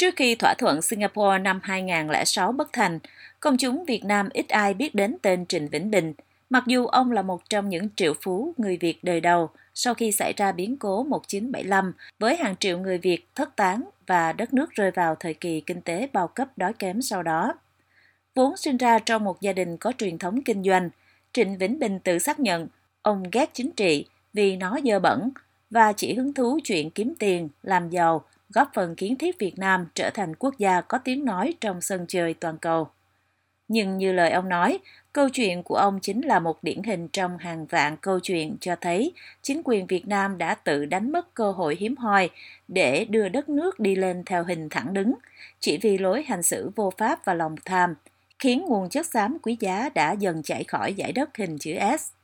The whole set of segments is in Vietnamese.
Trước khi thỏa thuận Singapore năm 2006 bất thành, công chúng Việt Nam ít ai biết đến tên Trịnh Vĩnh Bình, mặc dù ông là một trong những triệu phú người Việt đời đầu sau khi xảy ra biến cố 1975 với hàng triệu người Việt thất tán và đất nước rơi vào thời kỳ kinh tế bao cấp đói kém sau đó. Vốn sinh ra trong một gia đình có truyền thống kinh doanh, Trịnh Vĩnh Bình tự xác nhận ông ghét chính trị vì nó dơ bẩn và chỉ hứng thú chuyện kiếm tiền, làm giàu, góp phần kiến thiết Việt Nam trở thành quốc gia có tiếng nói trong sân chơi toàn cầu. Nhưng như lời ông nói, câu chuyện của ông chính là một điển hình trong hàng vạn câu chuyện cho thấy chính quyền Việt Nam đã tự đánh mất cơ hội hiếm hoi để đưa đất nước đi lên theo hình thẳng đứng, chỉ vì lối hành xử vô pháp và lòng tham, khiến nguồn chất xám quý giá đã dần chảy khỏi giải đất hình chữ S.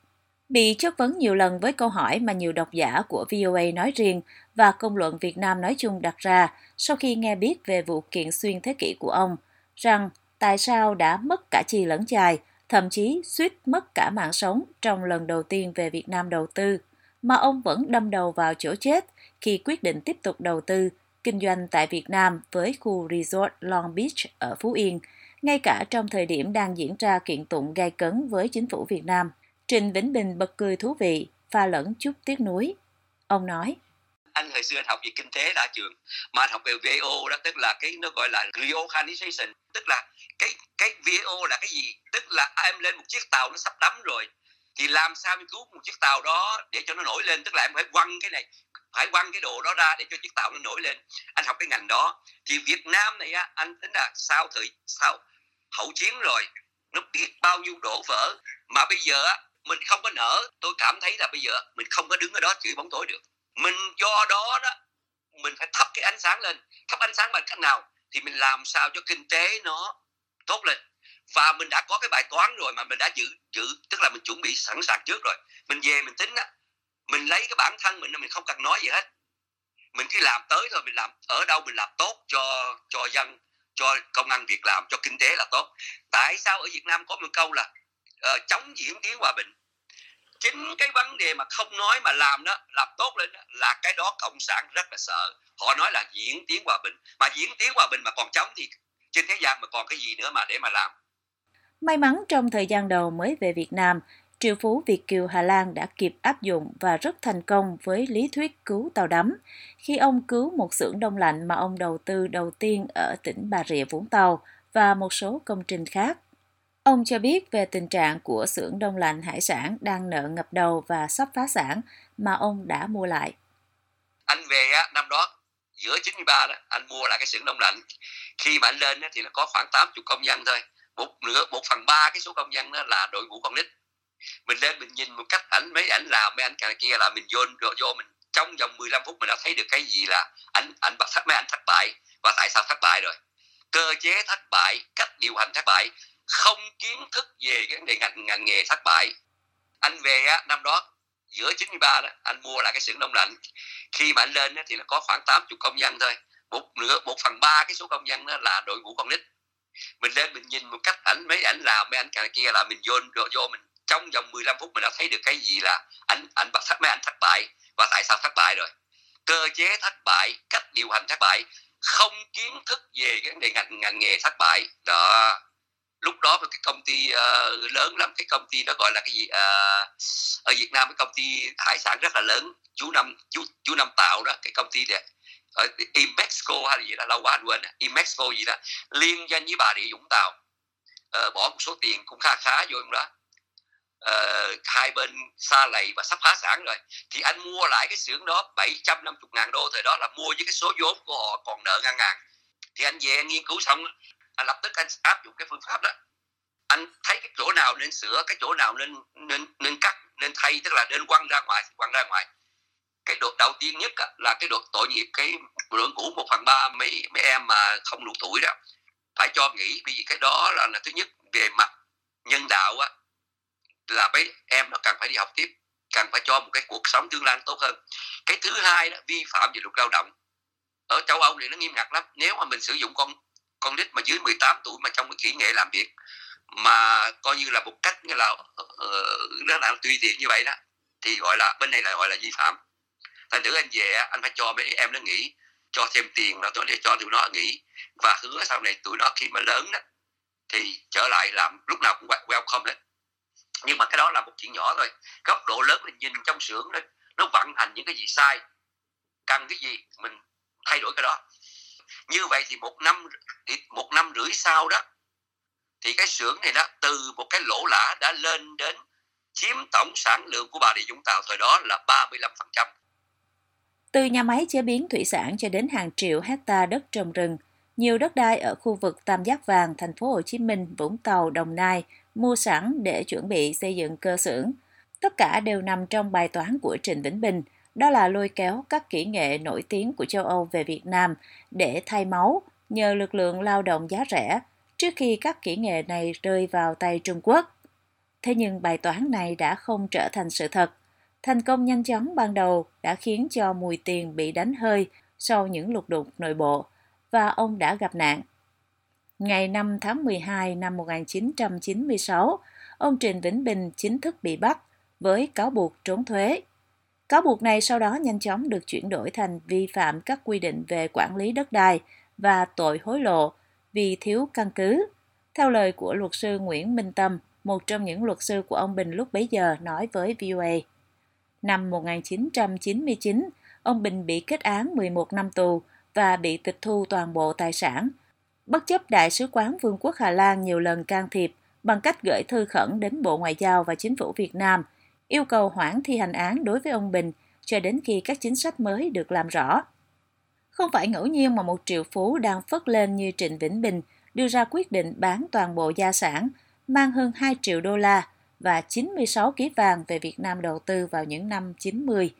Bị chất vấn nhiều lần với câu hỏi mà nhiều độc giả của VOA nói riêng và công luận Việt Nam nói chung đặt ra sau khi nghe biết về vụ kiện xuyên thế kỷ của ông, rằng tại sao đã mất cả chi lẫn chài, thậm chí suýt mất cả mạng sống trong lần đầu tiên về Việt Nam đầu tư, mà ông vẫn đâm đầu vào chỗ chết khi quyết định tiếp tục đầu tư, kinh doanh tại Việt Nam với khu resort Long Beach ở Phú Yên, ngay cả trong thời điểm đang diễn ra kiện tụng gai cấn với chính phủ Việt Nam. Trình Vĩnh Bình bật cười thú vị, pha lẫn chút tiếc nuối. Ông nói, anh hồi xưa anh học về kinh tế đã trường mà anh học về VO đó tức là cái nó gọi là reorganization tức là cái cái VO là cái gì? Tức là em lên một chiếc tàu nó sắp đắm rồi thì làm sao em cứu một chiếc tàu đó để cho nó nổi lên? Tức là em phải quăng cái này phải quăng cái đồ đó ra để cho chiếc tàu nó nổi lên. Anh học cái ngành đó thì Việt Nam này á anh tính là sau thời sau hậu chiến rồi nó biết bao nhiêu đổ vỡ mà bây giờ á mình không có nở tôi cảm thấy là bây giờ mình không có đứng ở đó chửi bóng tối được. Mình do đó đó, mình phải thắp cái ánh sáng lên. Thắp ánh sáng bằng cách nào? Thì mình làm sao cho kinh tế nó tốt lên. Và mình đã có cái bài toán rồi mà mình đã dự dự, tức là mình chuẩn bị sẵn sàng trước rồi. Mình về mình tính á. Mình lấy cái bản thân mình mình không cần nói gì hết. Mình chỉ làm tới thôi, mình làm, ở đâu mình làm tốt cho cho dân, cho công ăn việc làm, cho kinh tế là tốt. Tại sao ở việt nam có một câu là uh, chống diễn tiến hòa bình. Chính cái vấn đề mà không nói mà làm đó làm tốt lên đó, là cái đó cộng sản rất là sợ. Họ nói là diễn tiến hòa bình. Mà diễn tiến hòa bình mà còn chống thì trên thế gian mà còn cái gì nữa mà để mà làm? May mắn trong thời gian đầu mới về Việt Nam triệu phú Việt Kiều Hà Lan đã kịp áp dụng và rất thành công với lý thuyết cứu tàu đắm. Khi ông cứu một xưởng đông lạnh mà ông đầu tư đầu tiên ở tỉnh Bà Rịa Vũng Tàu và một số công trình khác. Ông cho biết về tình trạng của xưởng đông lạnh hải sản đang nợ ngập đầu và sắp phá sản mà ông đã mua lại. Anh về á, năm đó giữa 93 đó, anh mua lại cái xưởng đông lạnh. Khi mà anh lên thì nó có khoảng 80 công nhân thôi. Một nửa, một phần ba cái số công nhân đó là đội ngũ con nít. Mình lên mình nhìn một cách ảnh mấy ảnh làm mấy ảnh kia là mình vô, vô, vô mình trong vòng 15 phút mình đã thấy được cái gì là ảnh ảnh bắt mấy ảnh thất bại và tại sao thất bại rồi cơ chế thất bại cách điều hành thất bại không kiến thức về cái vấn đề ngành ngành nghề thất bại. Anh về á, năm đó giữa 93 đó anh mua lại cái xưởng đông lạnh. Khi mà anh lên á, thì nó có khoảng 80 công nhân thôi. Một nửa một phần ba cái số công nhân đó là đội ngũ con nít. Mình lên mình nhìn một cách ảnh mấy ảnh làm mấy ảnh kia là mình vô vô, vô mình trong vòng 15 phút mình đã thấy được cái gì là ảnh ảnh bắt mấy ảnh thất bại. Và tại sao thất bại rồi? Cơ chế thất bại cách điều hành thất bại không kiến thức về cái vấn đề ngành ngành nghề thất bại. Đó lúc đó cái công ty uh, lớn lắm cái công ty đó gọi là cái gì uh, ở Việt Nam cái công ty hải sản rất là lớn chú năm chú chú năm tạo đó cái công ty này ở Imexco hay là gì đó lâu quá quên Imexco gì đó liên danh với bà địa Vũng Tàu. Uh, bỏ một số tiền cũng khá khá vô trong đó. Uh, hai bên xa lầy và sắp phá sản rồi. Thì anh mua lại cái xưởng đó 750 ngàn đô thời đó là mua với cái số vốn của họ còn nợ ngàn ngàn thì anh về anh nghiên cứu xong anh lập tức anh áp dụng cái phương pháp đó. Anh thấy cái chỗ nào nên sửa cái chỗ nào nên nên nên cắt nên thay tức là nên quăng ra ngoài quăng ra ngoài. Cái đợt đầu tiên nhất là cái đợt tội nghiệp cái lượng cũ một phần ba mấy mấy em mà không đủ tuổi đó. Phải cho nghỉ vì cái đó là, là thứ nhất về mặt nhân đạo á là mấy em nó cần phải đi học tiếp cần phải cho một cái cuộc sống tương lai tốt hơn. Cái thứ hai đó vi phạm về luật lao động. Ở châu Âu thì nó nghiêm ngặt lắm. Nếu mà mình sử dụng con con nít mà dưới 18 tuổi mà trong cái kỹ nghệ làm việc mà coi như là một cách như là uh, nó là tùy tiện như vậy đó thì gọi là bên này là gọi là vi phạm. Thành thử anh về anh phải cho mấy em nó nghỉ cho thêm tiền là tôi để cho tụi nó nghỉ. Và hứa sau này tụi nó khi mà lớn đó thì trở lại làm lúc nào cũng welcome đấy. nhưng mà cái đó là một chuyện nhỏ thôi góc độ lớn là nhìn trong xưởng nó nó vận hành những cái gì sai cần cái gì mình thay đổi cái đó như vậy thì một năm một năm rưỡi sau đó thì cái xưởng này đó từ một cái lỗ lã đã lên đến chiếm tổng sản lượng của Bà Rịa Vũng Tàu thời đó là 35%. Từ nhà máy chế biến thủy sản cho đến hàng triệu hecta đất trồng rừng, nhiều đất đai ở khu vực Tam Giác Vàng, thành phố Hồ Chí Minh, Vũng Tàu, Đồng Nai mua sẵn để chuẩn bị xây dựng cơ xưởng. Tất cả đều nằm trong bài toán của Trịnh Vĩnh Bình, đó là lôi kéo các kỹ nghệ nổi tiếng của châu Âu về Việt Nam để thay máu nhờ lực lượng lao động giá rẻ trước khi các kỹ nghệ này rơi vào tay Trung Quốc. Thế nhưng bài toán này đã không trở thành sự thật. Thành công nhanh chóng ban đầu đã khiến cho mùi tiền bị đánh hơi sau những lục đục nội bộ và ông đã gặp nạn. Ngày 5 tháng 12 năm 1996, ông Trình Vĩnh Bình chính thức bị bắt với cáo buộc trốn thuế. Cáo buộc này sau đó nhanh chóng được chuyển đổi thành vi phạm các quy định về quản lý đất đai và tội hối lộ vì thiếu căn cứ. Theo lời của luật sư Nguyễn Minh Tâm, một trong những luật sư của ông Bình lúc bấy giờ nói với VOA. Năm 1999, ông Bình bị kết án 11 năm tù và bị tịch thu toàn bộ tài sản. Bất chấp Đại sứ quán Vương quốc Hà Lan nhiều lần can thiệp bằng cách gửi thư khẩn đến Bộ Ngoại giao và Chính phủ Việt Nam, yêu cầu hoãn thi hành án đối với ông Bình cho đến khi các chính sách mới được làm rõ. Không phải ngẫu nhiên mà một triệu phú đang phất lên như Trịnh Vĩnh Bình đưa ra quyết định bán toàn bộ gia sản, mang hơn 2 triệu đô la và 96 ký vàng về Việt Nam đầu tư vào những năm 90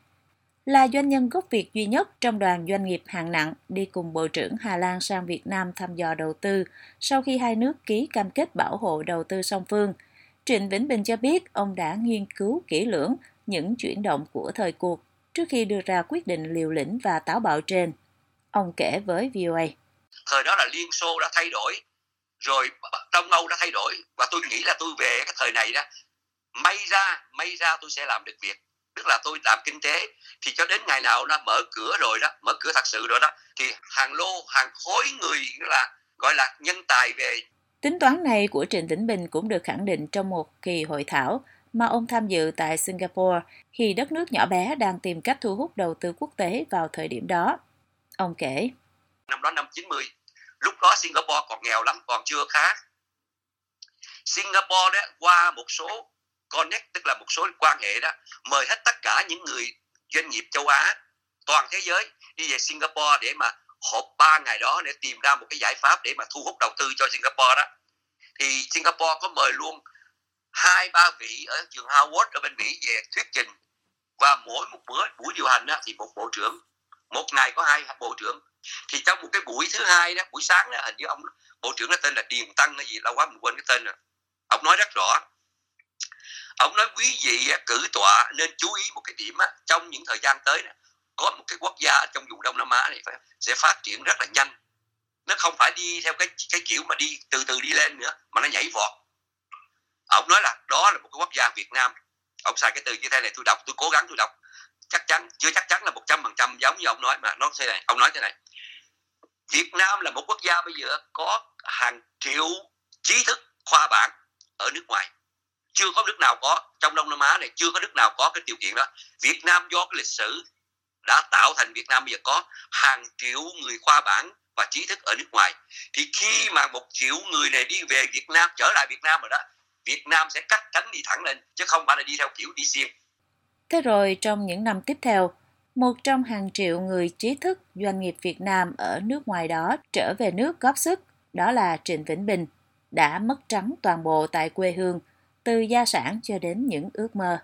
là doanh nhân gốc Việt duy nhất trong đoàn doanh nghiệp hạng nặng đi cùng Bộ trưởng Hà Lan sang Việt Nam thăm dò đầu tư sau khi hai nước ký cam kết bảo hộ đầu tư song phương. Trịnh Vĩnh Bình cho biết ông đã nghiên cứu kỹ lưỡng những chuyển động của thời cuộc trước khi đưa ra quyết định liều lĩnh và táo bạo trên. Ông kể với VOA. Thời đó là Liên Xô đã thay đổi, rồi Đông Âu đã thay đổi và tôi nghĩ là tôi về cái thời này đó may ra may ra tôi sẽ làm được việc tức là tôi làm kinh tế thì cho đến ngày nào nó mở cửa rồi đó mở cửa thật sự rồi đó thì hàng lô hàng khối người là gọi là nhân tài về tính toán này của Trịnh Vĩnh Bình cũng được khẳng định trong một kỳ hội thảo mà ông tham dự tại Singapore khi đất nước nhỏ bé đang tìm cách thu hút đầu tư quốc tế vào thời điểm đó. Ông kể. Năm đó năm 90, lúc đó Singapore còn nghèo lắm, còn chưa khá. Singapore đó qua một số connect tức là một số quan hệ đó mời hết tất cả những người doanh nghiệp châu Á toàn thế giới đi về Singapore để mà họp ba ngày đó để tìm ra một cái giải pháp để mà thu hút đầu tư cho Singapore đó. Thì Singapore có mời luôn hai ba vị ở trường Harvard ở bên Mỹ về thuyết trình. Và mỗi một bữa buổi điều hành đó, thì một bộ trưởng. Một ngày có hai bộ trưởng. Thì trong một cái buổi thứ hai đó buổi sáng đó hình như ông bộ trưởng nó tên là Điền Tăng hay gì lâu quá mình quên cái tên rồi. Ông nói rất rõ. Ông nói quý vị cử tọa nên chú ý một cái điểm trong những thời gian tới có một cái quốc gia trong vùng đông nam á này sẽ phát triển rất là nhanh. Nó không phải đi theo cái cái kiểu mà đi từ từ đi lên nữa, mà nó nhảy vọt. Ông nói là đó là một cái quốc gia Việt Nam. Ông xài cái từ như thế này, tôi đọc, tôi cố gắng tôi đọc. Chắc chắn, chưa chắc chắn là một trăm phần trăm giống như ông nói, mà nó thế này, ông nói thế này. Việt Nam là một quốc gia bây giờ có hàng triệu trí thức khoa bản ở nước ngoài. Chưa có nước nào có, trong đông nam á này, chưa có nước nào có cái điều kiện đó. Việt nam do cái lịch sử đã tạo thành việt nam bây giờ có hàng triệu người khoa bản và trí thức ở nước ngoài. Thì khi mà một triệu người này đi về việt nam trở lại việt nam rồi đó việt nam sẽ cắt cánh đi thẳng lên chứ không phải là đi theo kiểu đi xiên. Thế rồi trong những năm tiếp theo một trong hàng triệu người trí thức doanh nghiệp Việt Nam ở nước ngoài đó trở về nước góp sức, đó là Trịnh Vĩnh Bình, đã mất trắng toàn bộ tại quê hương từ gia sản cho đến những ước mơ.